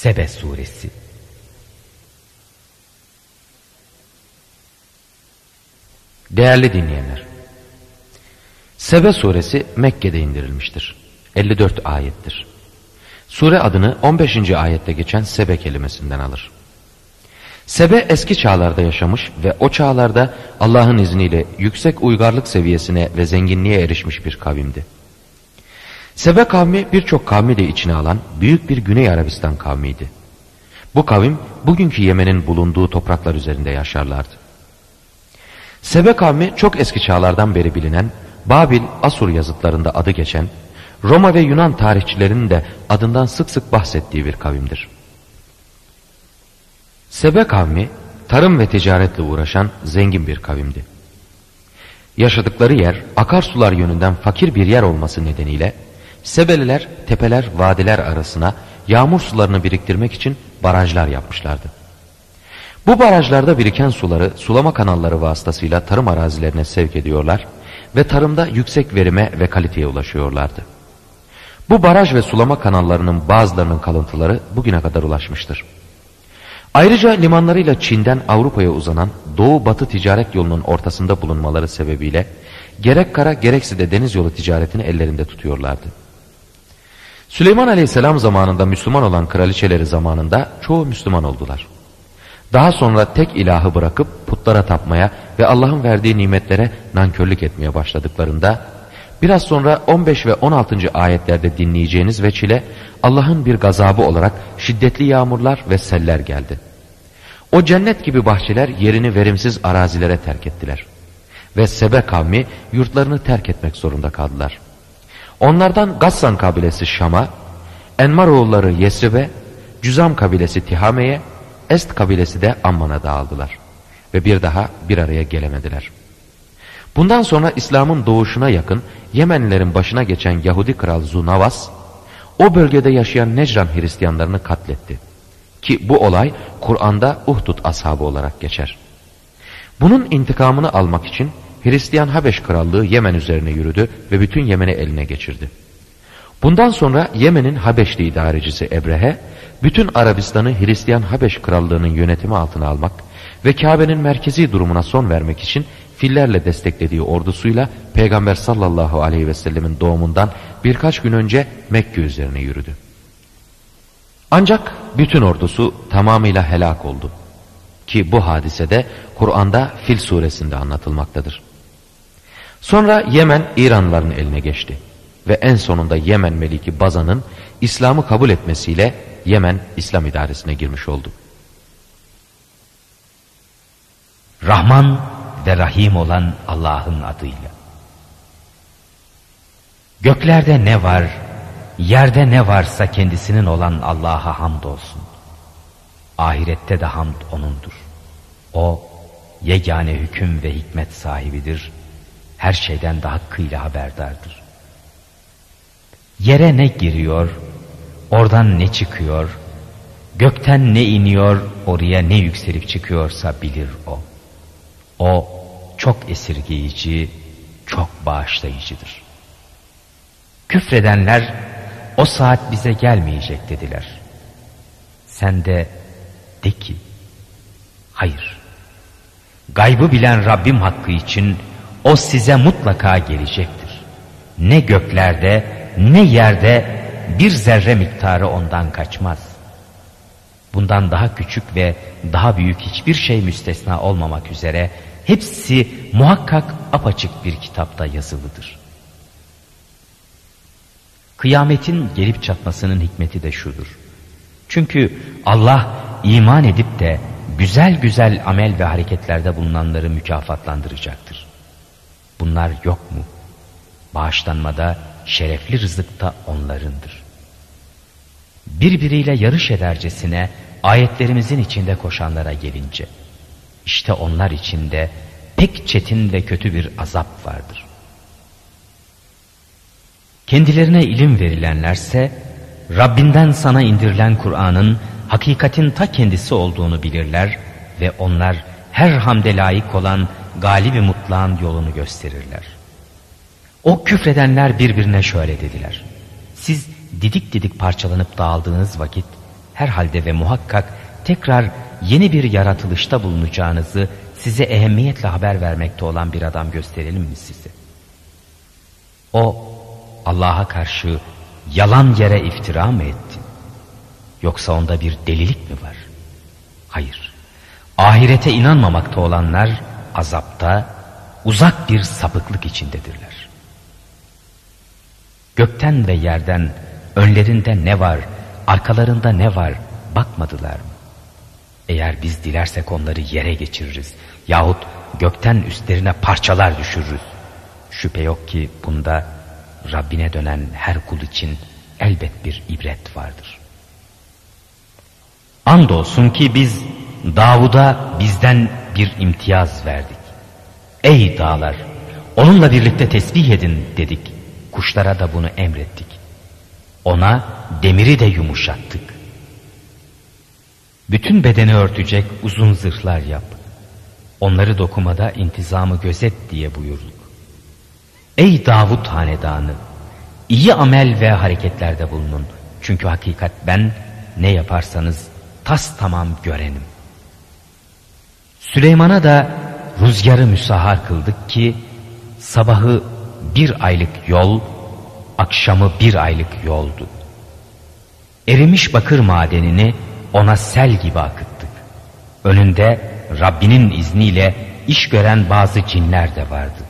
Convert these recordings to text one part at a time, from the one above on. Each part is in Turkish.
Sebe Suresi Değerli dinleyenler, Sebe suresi Mekke'de indirilmiştir. 54 ayettir. Sure adını 15. ayette geçen Sebe kelimesinden alır. Sebe eski çağlarda yaşamış ve o çağlarda Allah'ın izniyle yüksek uygarlık seviyesine ve zenginliğe erişmiş bir kavimdi. Sebe kavmi birçok kavmi de içine alan büyük bir Güney Arabistan kavmiydi. Bu kavim bugünkü Yemen'in bulunduğu topraklar üzerinde yaşarlardı. Sebe kavmi çok eski çağlardan beri bilinen, Babil, Asur yazıtlarında adı geçen, Roma ve Yunan tarihçilerinin de adından sık sık bahsettiği bir kavimdir. Sebe kavmi, tarım ve ticaretle uğraşan zengin bir kavimdi. Yaşadıkları yer akarsular yönünden fakir bir yer olması nedeniyle Sebeliler tepeler vadiler arasına yağmur sularını biriktirmek için barajlar yapmışlardı. Bu barajlarda biriken suları sulama kanalları vasıtasıyla tarım arazilerine sevk ediyorlar ve tarımda yüksek verime ve kaliteye ulaşıyorlardı. Bu baraj ve sulama kanallarının bazılarının kalıntıları bugüne kadar ulaşmıştır. Ayrıca limanlarıyla Çin'den Avrupa'ya uzanan doğu-batı ticaret yolunun ortasında bulunmaları sebebiyle gerek kara gerekse de deniz yolu ticaretini ellerinde tutuyorlardı. Süleyman Aleyhisselam zamanında Müslüman olan kraliçeleri zamanında çoğu Müslüman oldular. Daha sonra tek ilahı bırakıp putlara tapmaya ve Allah'ın verdiği nimetlere nankörlük etmeye başladıklarında biraz sonra 15 ve 16. ayetlerde dinleyeceğiniz veçile Allah'ın bir gazabı olarak şiddetli yağmurlar ve seller geldi. O cennet gibi bahçeler yerini verimsiz arazilere terk ettiler. Ve Sebe kavmi yurtlarını terk etmek zorunda kaldılar. Onlardan Gassan kabilesi Şam'a, Enmar oğulları Yesrib'e, Cüzam kabilesi Tihame'ye, Est kabilesi de Amman'a dağıldılar. Ve bir daha bir araya gelemediler. Bundan sonra İslam'ın doğuşuna yakın Yemenlilerin başına geçen Yahudi kral Zunavas, o bölgede yaşayan Necran Hristiyanlarını katletti. Ki bu olay Kur'an'da Uhdud ashabı olarak geçer. Bunun intikamını almak için Hristiyan Habeş Krallığı Yemen üzerine yürüdü ve bütün Yemen'i eline geçirdi. Bundan sonra Yemen'in Habeşli idarecisi Ebrehe, bütün Arabistan'ı Hristiyan Habeş Krallığı'nın yönetimi altına almak ve Kabe'nin merkezi durumuna son vermek için fillerle desteklediği ordusuyla Peygamber sallallahu aleyhi ve sellemin doğumundan birkaç gün önce Mekke üzerine yürüdü. Ancak bütün ordusu tamamıyla helak oldu. Ki bu hadisede Kur'an'da Fil suresinde anlatılmaktadır. Sonra Yemen İranlıların eline geçti. Ve en sonunda Yemen Meliki Bazan'ın İslam'ı kabul etmesiyle Yemen İslam idaresine girmiş oldu. Rahman ve Rahim olan Allah'ın adıyla. Göklerde ne var, yerde ne varsa kendisinin olan Allah'a hamdolsun. Ahirette de hamd O'nundur. O, yegane hüküm ve hikmet sahibidir her şeyden daha hakkıyla haberdardır. Yere ne giriyor, oradan ne çıkıyor, gökten ne iniyor, oraya ne yükselip çıkıyorsa bilir o. O çok esirgeyici, çok bağışlayıcıdır. Küfredenler o saat bize gelmeyecek dediler. Sen de de ki hayır. Gaybı bilen Rabbim hakkı için o size mutlaka gelecektir. Ne göklerde ne yerde bir zerre miktarı ondan kaçmaz. Bundan daha küçük ve daha büyük hiçbir şey müstesna olmamak üzere hepsi muhakkak apaçık bir kitapta yazılıdır. Kıyametin gelip çatmasının hikmeti de şudur. Çünkü Allah iman edip de güzel güzel amel ve hareketlerde bulunanları mükafatlandıracaktır. Bunlar yok mu? Bağışlanmada, şerefli rızıkta onlarındır. Birbiriyle yarış edercesine ayetlerimizin içinde koşanlara gelince, işte onlar içinde pek çetin ve kötü bir azap vardır. Kendilerine ilim verilenlerse, Rabbinden sana indirilen Kur'an'ın hakikatin ta kendisi olduğunu bilirler ve onlar her hamde layık olan galibi mutlağın yolunu gösterirler. O küfredenler birbirine şöyle dediler. Siz didik didik parçalanıp dağıldığınız vakit herhalde ve muhakkak tekrar yeni bir yaratılışta bulunacağınızı size ehemmiyetle haber vermekte olan bir adam gösterelim mi size? O Allah'a karşı yalan yere iftira mı etti? Yoksa onda bir delilik mi var? Hayır. Ahirete inanmamakta olanlar azapta uzak bir sapıklık içindedirler. Gökten ve yerden önlerinde ne var, arkalarında ne var bakmadılar mı? Eğer biz dilersek onları yere geçiririz yahut gökten üstlerine parçalar düşürürüz. Şüphe yok ki bunda Rabbine dönen her kul için elbet bir ibret vardır. Andolsun ki biz Davud'a bizden bir imtiyaz verdik. Ey dağlar! Onunla birlikte tesbih edin dedik. Kuşlara da bunu emrettik. Ona demiri de yumuşattık. Bütün bedeni örtecek uzun zırhlar yap. Onları dokumada intizamı gözet diye buyurduk. Ey Davut hanedanı! iyi amel ve hareketlerde bulunun. Çünkü hakikat ben ne yaparsanız tas tamam görenim. Süleyman'a da rüzgarı müsahar kıldık ki sabahı bir aylık yol, akşamı bir aylık yoldu. Erimiş bakır madenini ona sel gibi akıttık. Önünde Rabbinin izniyle iş gören bazı cinler de vardı.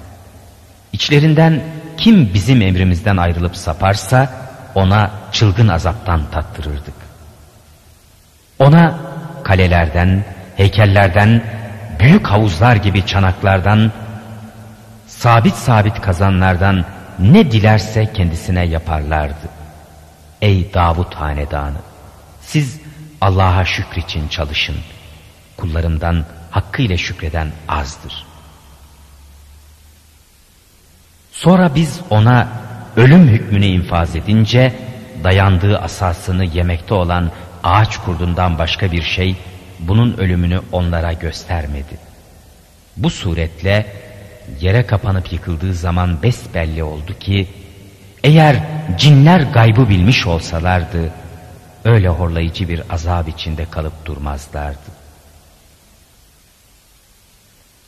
İçlerinden kim bizim emrimizden ayrılıp saparsa ona çılgın azaptan tattırırdık. Ona kalelerden, heykellerden, büyük havuzlar gibi çanaklardan, sabit sabit kazanlardan ne dilerse kendisine yaparlardı. Ey Davut hanedanı! Siz Allah'a şükür için çalışın. Kullarımdan hakkıyla şükreden azdır. Sonra biz ona ölüm hükmünü infaz edince dayandığı asasını yemekte olan ağaç kurdundan başka bir şey bunun ölümünü onlara göstermedi. Bu suretle yere kapanıp yıkıldığı zaman besbelli oldu ki eğer cinler gaybı bilmiş olsalardı öyle horlayıcı bir azap içinde kalıp durmazlardı.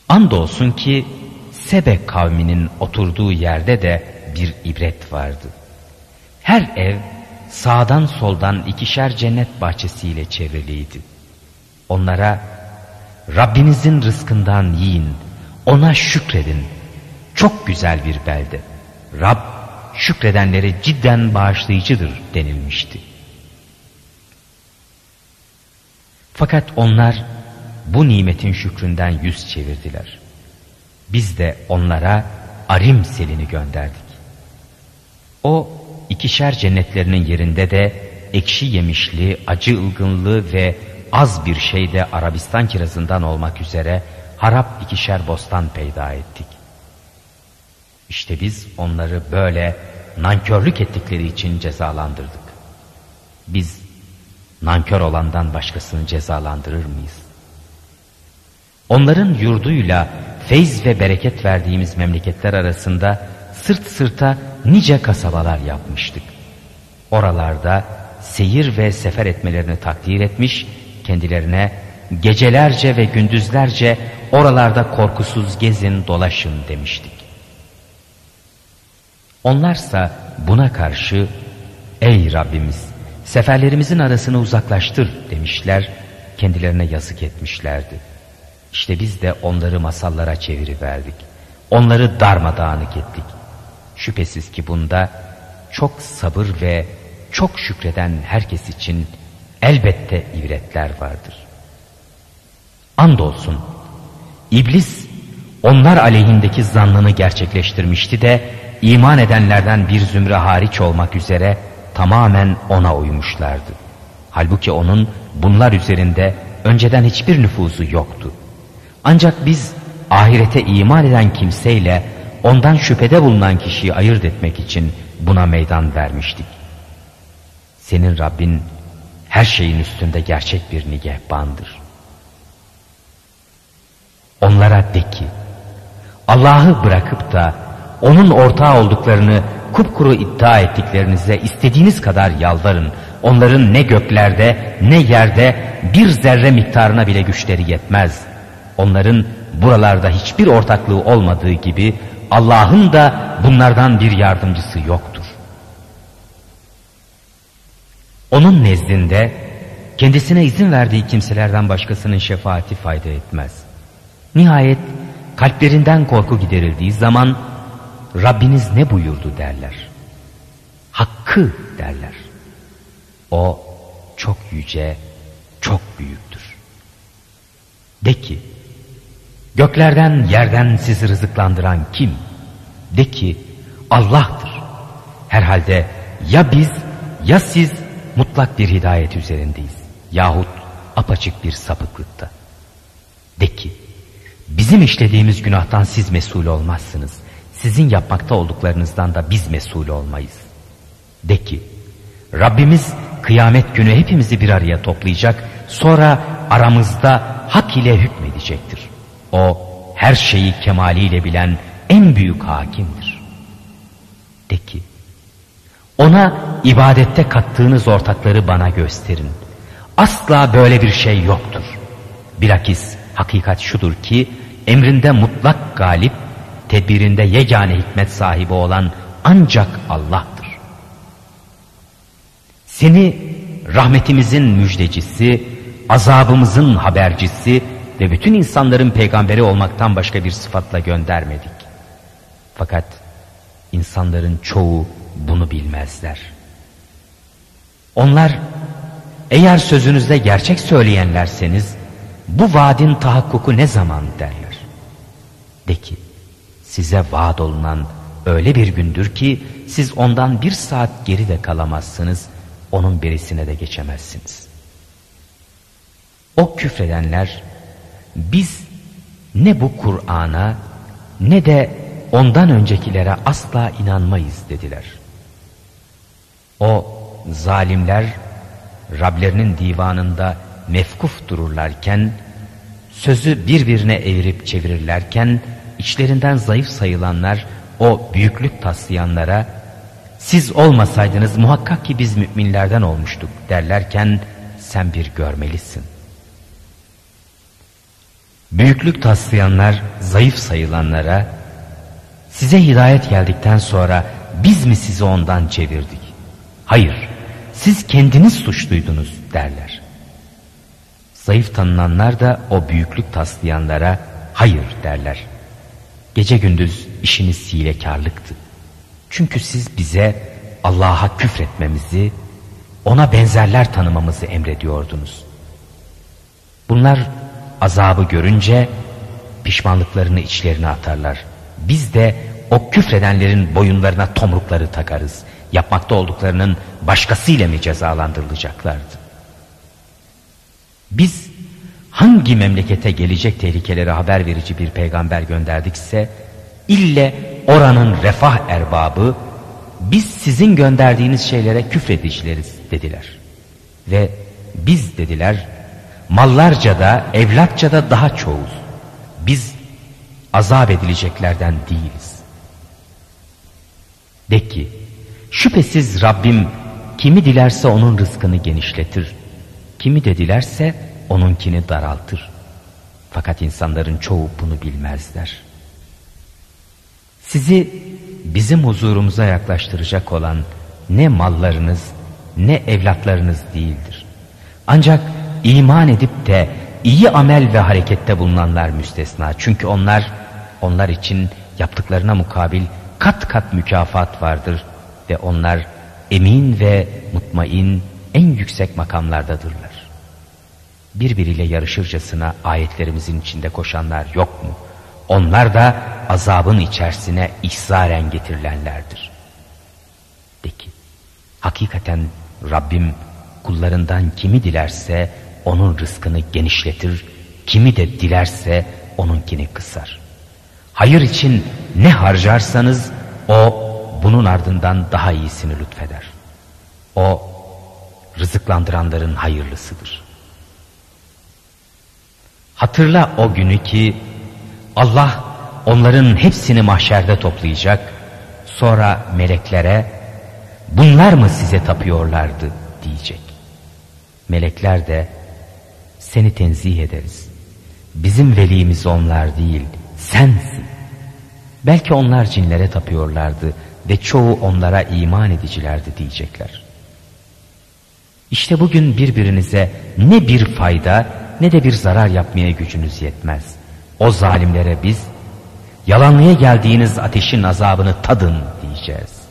Andolsun ki Sebe kavminin oturduğu yerde de bir ibret vardı. Her ev sağdan soldan ikişer cennet bahçesiyle çevriliydi. Onlara Rabbinizin rızkından yiyin, ona şükredin. Çok güzel bir belde. Rab şükredenleri cidden bağışlayıcıdır denilmişti. Fakat onlar bu nimetin şükründen yüz çevirdiler. Biz de onlara arim selini gönderdik. O ikişer cennetlerinin yerinde de ekşi yemişli, acı ılgınlı ve az bir şeyde Arabistan kirazından olmak üzere harap ikişer bostan peyda ettik. İşte biz onları böyle nankörlük ettikleri için cezalandırdık. Biz nankör olandan başkasını cezalandırır mıyız? Onların yurduyla feyz ve bereket verdiğimiz memleketler arasında sırt sırta nice kasabalar yapmıştık. Oralarda seyir ve sefer etmelerini takdir etmiş, kendilerine gecelerce ve gündüzlerce oralarda korkusuz gezin dolaşın demiştik. Onlarsa buna karşı ey Rabbimiz seferlerimizin arasını uzaklaştır demişler, kendilerine yazık etmişlerdi. İşte biz de onları masallara çeviriverdik. Onları darmadağınık ettik. Şüphesiz ki bunda çok sabır ve çok şükreden herkes için elbette ibretler vardır. Andolsun iblis onlar aleyhindeki zannını gerçekleştirmişti de iman edenlerden bir zümre hariç olmak üzere tamamen ona uymuşlardı. Halbuki onun bunlar üzerinde önceden hiçbir nüfuzu yoktu. Ancak biz ahirete iman eden kimseyle ondan şüphede bulunan kişiyi ayırt etmek için buna meydan vermiştik. Senin Rabbin her şeyin üstünde gerçek bir nigehbandır. Onlara de ki, Allah'ı bırakıp da onun ortağı olduklarını kupkuru iddia ettiklerinize istediğiniz kadar yalvarın. onların ne göklerde ne yerde bir zerre miktarına bile güçleri yetmez. Onların buralarda hiçbir ortaklığı olmadığı gibi Allah'ın da bunlardan bir yardımcısı yoktur. Onun nezdinde kendisine izin verdiği kimselerden başkasının şefaati fayda etmez. Nihayet kalplerinden korku giderildiği zaman Rabbiniz ne buyurdu derler. Hakkı derler. O çok yüce, çok büyüktür. De ki, göklerden yerden sizi rızıklandıran kim? De ki, Allah'tır. Herhalde ya biz ya siz mutlak bir hidayet üzerindeyiz. Yahut apaçık bir sapıklıkta. De ki, bizim işlediğimiz günahtan siz mesul olmazsınız. Sizin yapmakta olduklarınızdan da biz mesul olmayız. De ki, Rabbimiz kıyamet günü hepimizi bir araya toplayacak, sonra aramızda hak ile hükmedecektir. O her şeyi kemaliyle bilen en büyük hakimdir. De ki, ona ibadette kattığınız ortakları bana gösterin. Asla böyle bir şey yoktur. Bilakis hakikat şudur ki emrinde mutlak galip, tedbirinde yegane hikmet sahibi olan ancak Allah'tır. Seni rahmetimizin müjdecisi, azabımızın habercisi ve bütün insanların peygamberi olmaktan başka bir sıfatla göndermedik. Fakat insanların çoğu bunu bilmezler. Onlar eğer sözünüzde gerçek söyleyenlerseniz bu vaadin tahakkuku ne zaman derler. De ki size vaat olunan öyle bir gündür ki siz ondan bir saat geri de kalamazsınız, onun birisine de geçemezsiniz. O küfredenler biz ne bu Kur'an'a ne de ondan öncekilere asla inanmayız dediler. O zalimler Rablerinin divanında mefkuf dururlarken, sözü birbirine evirip çevirirlerken, içlerinden zayıf sayılanlar o büyüklük taslayanlara, siz olmasaydınız muhakkak ki biz müminlerden olmuştuk derlerken, sen bir görmelisin. Büyüklük taslayanlar zayıf sayılanlara, size hidayet geldikten sonra biz mi sizi ondan çevirdik? Hayır, siz kendiniz suçluydunuz derler. Zayıf tanınanlar da o büyüklük taslayanlara hayır derler. Gece gündüz işiniz hilekarlıktı. Çünkü siz bize Allah'a küfretmemizi, ona benzerler tanımamızı emrediyordunuz. Bunlar azabı görünce pişmanlıklarını içlerine atarlar. Biz de o küfredenlerin boyunlarına tomrukları takarız yapmakta olduklarının başkasıyla mı cezalandırılacaklardı? Biz hangi memlekete gelecek tehlikeleri haber verici bir peygamber gönderdikse ille oranın refah erbabı biz sizin gönderdiğiniz şeylere küfredicileriz dediler. Ve biz dediler mallarca da evlatça da daha çoğuz. Biz azap edileceklerden değiliz. De ki Şüphesiz Rabbim kimi dilerse onun rızkını genişletir. Kimi de dilerse onunkini daraltır. Fakat insanların çoğu bunu bilmezler. Sizi bizim huzurumuza yaklaştıracak olan ne mallarınız ne evlatlarınız değildir. Ancak iman edip de iyi amel ve harekette bulunanlar müstesna. Çünkü onlar, onlar için yaptıklarına mukabil kat kat mükafat vardır ve onlar emin ve mutmain en yüksek makamlardadırlar. Birbiriyle yarışırcasına ayetlerimizin içinde koşanlar yok mu? Onlar da azabın içerisine ihzaren getirilenlerdir. De ki, hakikaten Rabbim kullarından kimi dilerse onun rızkını genişletir, kimi de dilerse onunkini kısar. Hayır için ne harcarsanız o bunun ardından daha iyisini lütfeder. O rızıklandıranların hayırlısıdır. Hatırla o günü ki Allah onların hepsini mahşerde toplayacak. Sonra meleklere bunlar mı size tapıyorlardı diyecek. Melekler de seni tenzih ederiz. Bizim velimiz onlar değil, sensin. Belki onlar cinlere tapıyorlardı ve çoğu onlara iman edicilerdi diyecekler. İşte bugün birbirinize ne bir fayda ne de bir zarar yapmaya gücünüz yetmez. O zalimlere biz yalanlıya geldiğiniz ateşin azabını tadın diyeceğiz.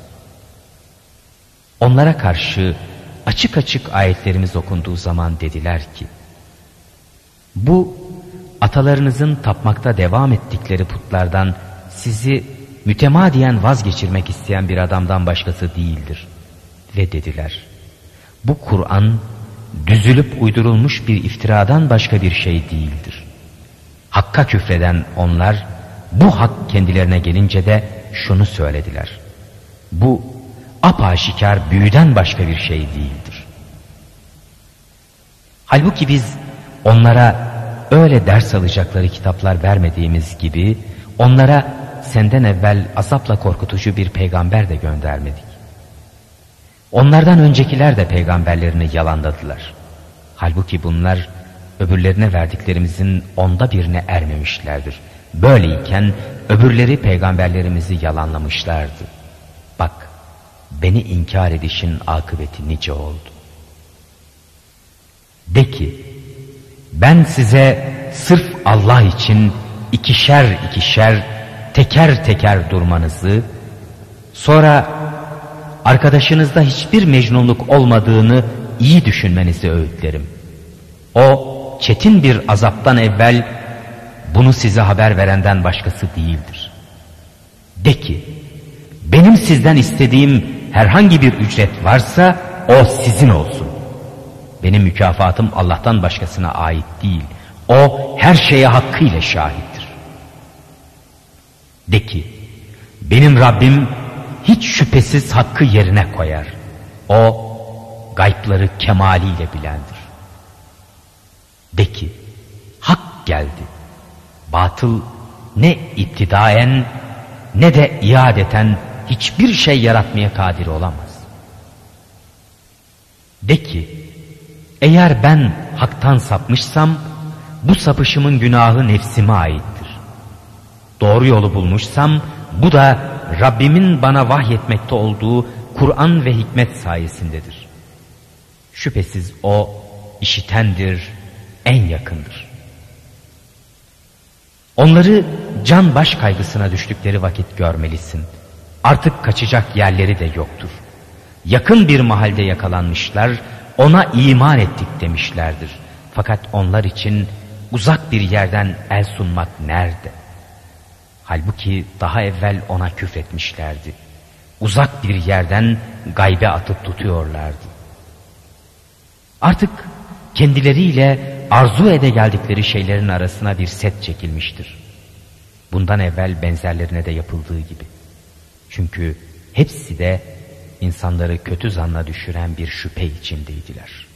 Onlara karşı açık açık ayetlerimiz okunduğu zaman dediler ki bu atalarınızın tapmakta devam ettikleri putlardan sizi mütemadiyen vazgeçirmek isteyen bir adamdan başkası değildir. Ve dediler bu Kur'an düzülüp uydurulmuş bir iftiradan başka bir şey değildir. Hakka küfreden onlar bu hak kendilerine gelince de şunu söylediler. Bu apaşikar büyüden başka bir şey değildir. Halbuki biz onlara öyle ders alacakları kitaplar vermediğimiz gibi onlara senden evvel azapla korkutucu bir peygamber de göndermedik. Onlardan öncekiler de peygamberlerini yalanladılar. Halbuki bunlar öbürlerine verdiklerimizin onda birine ermemişlerdir. Böyleyken öbürleri peygamberlerimizi yalanlamışlardı. Bak beni inkar edişin akıbeti nice oldu. De ki ben size sırf Allah için ikişer ikişer teker teker durmanızı sonra arkadaşınızda hiçbir mecnunluk olmadığını iyi düşünmenizi öğütlerim. O çetin bir azaptan evvel bunu size haber verenden başkası değildir. De ki benim sizden istediğim herhangi bir ücret varsa o sizin olsun. Benim mükafatım Allah'tan başkasına ait değil. O her şeye hakkıyla şahittir. De ki benim Rabbim hiç şüphesiz hakkı yerine koyar. O gaypları kemaliyle bilendir. De ki hak geldi. Batıl ne iptidaen ne de iadeten hiçbir şey yaratmaya kadir olamaz. De ki eğer ben haktan sapmışsam bu sapışımın günahı nefsime aittir. Doğru yolu bulmuşsam bu da Rabbimin bana vahyetmekte olduğu Kur'an ve hikmet sayesindedir. Şüphesiz o işitendir, en yakındır. Onları can baş kaygısına düştükleri vakit görmelisin. Artık kaçacak yerleri de yoktur. Yakın bir mahalde yakalanmışlar, ona iman ettik demişlerdir. Fakat onlar için uzak bir yerden el sunmak nerede? Halbuki daha evvel ona küfretmişlerdi. Uzak bir yerden gaybe atıp tutuyorlardı. Artık kendileriyle arzu ede geldikleri şeylerin arasına bir set çekilmiştir. Bundan evvel benzerlerine de yapıldığı gibi. Çünkü hepsi de insanları kötü zanla düşüren bir şüphe içindeydiler.''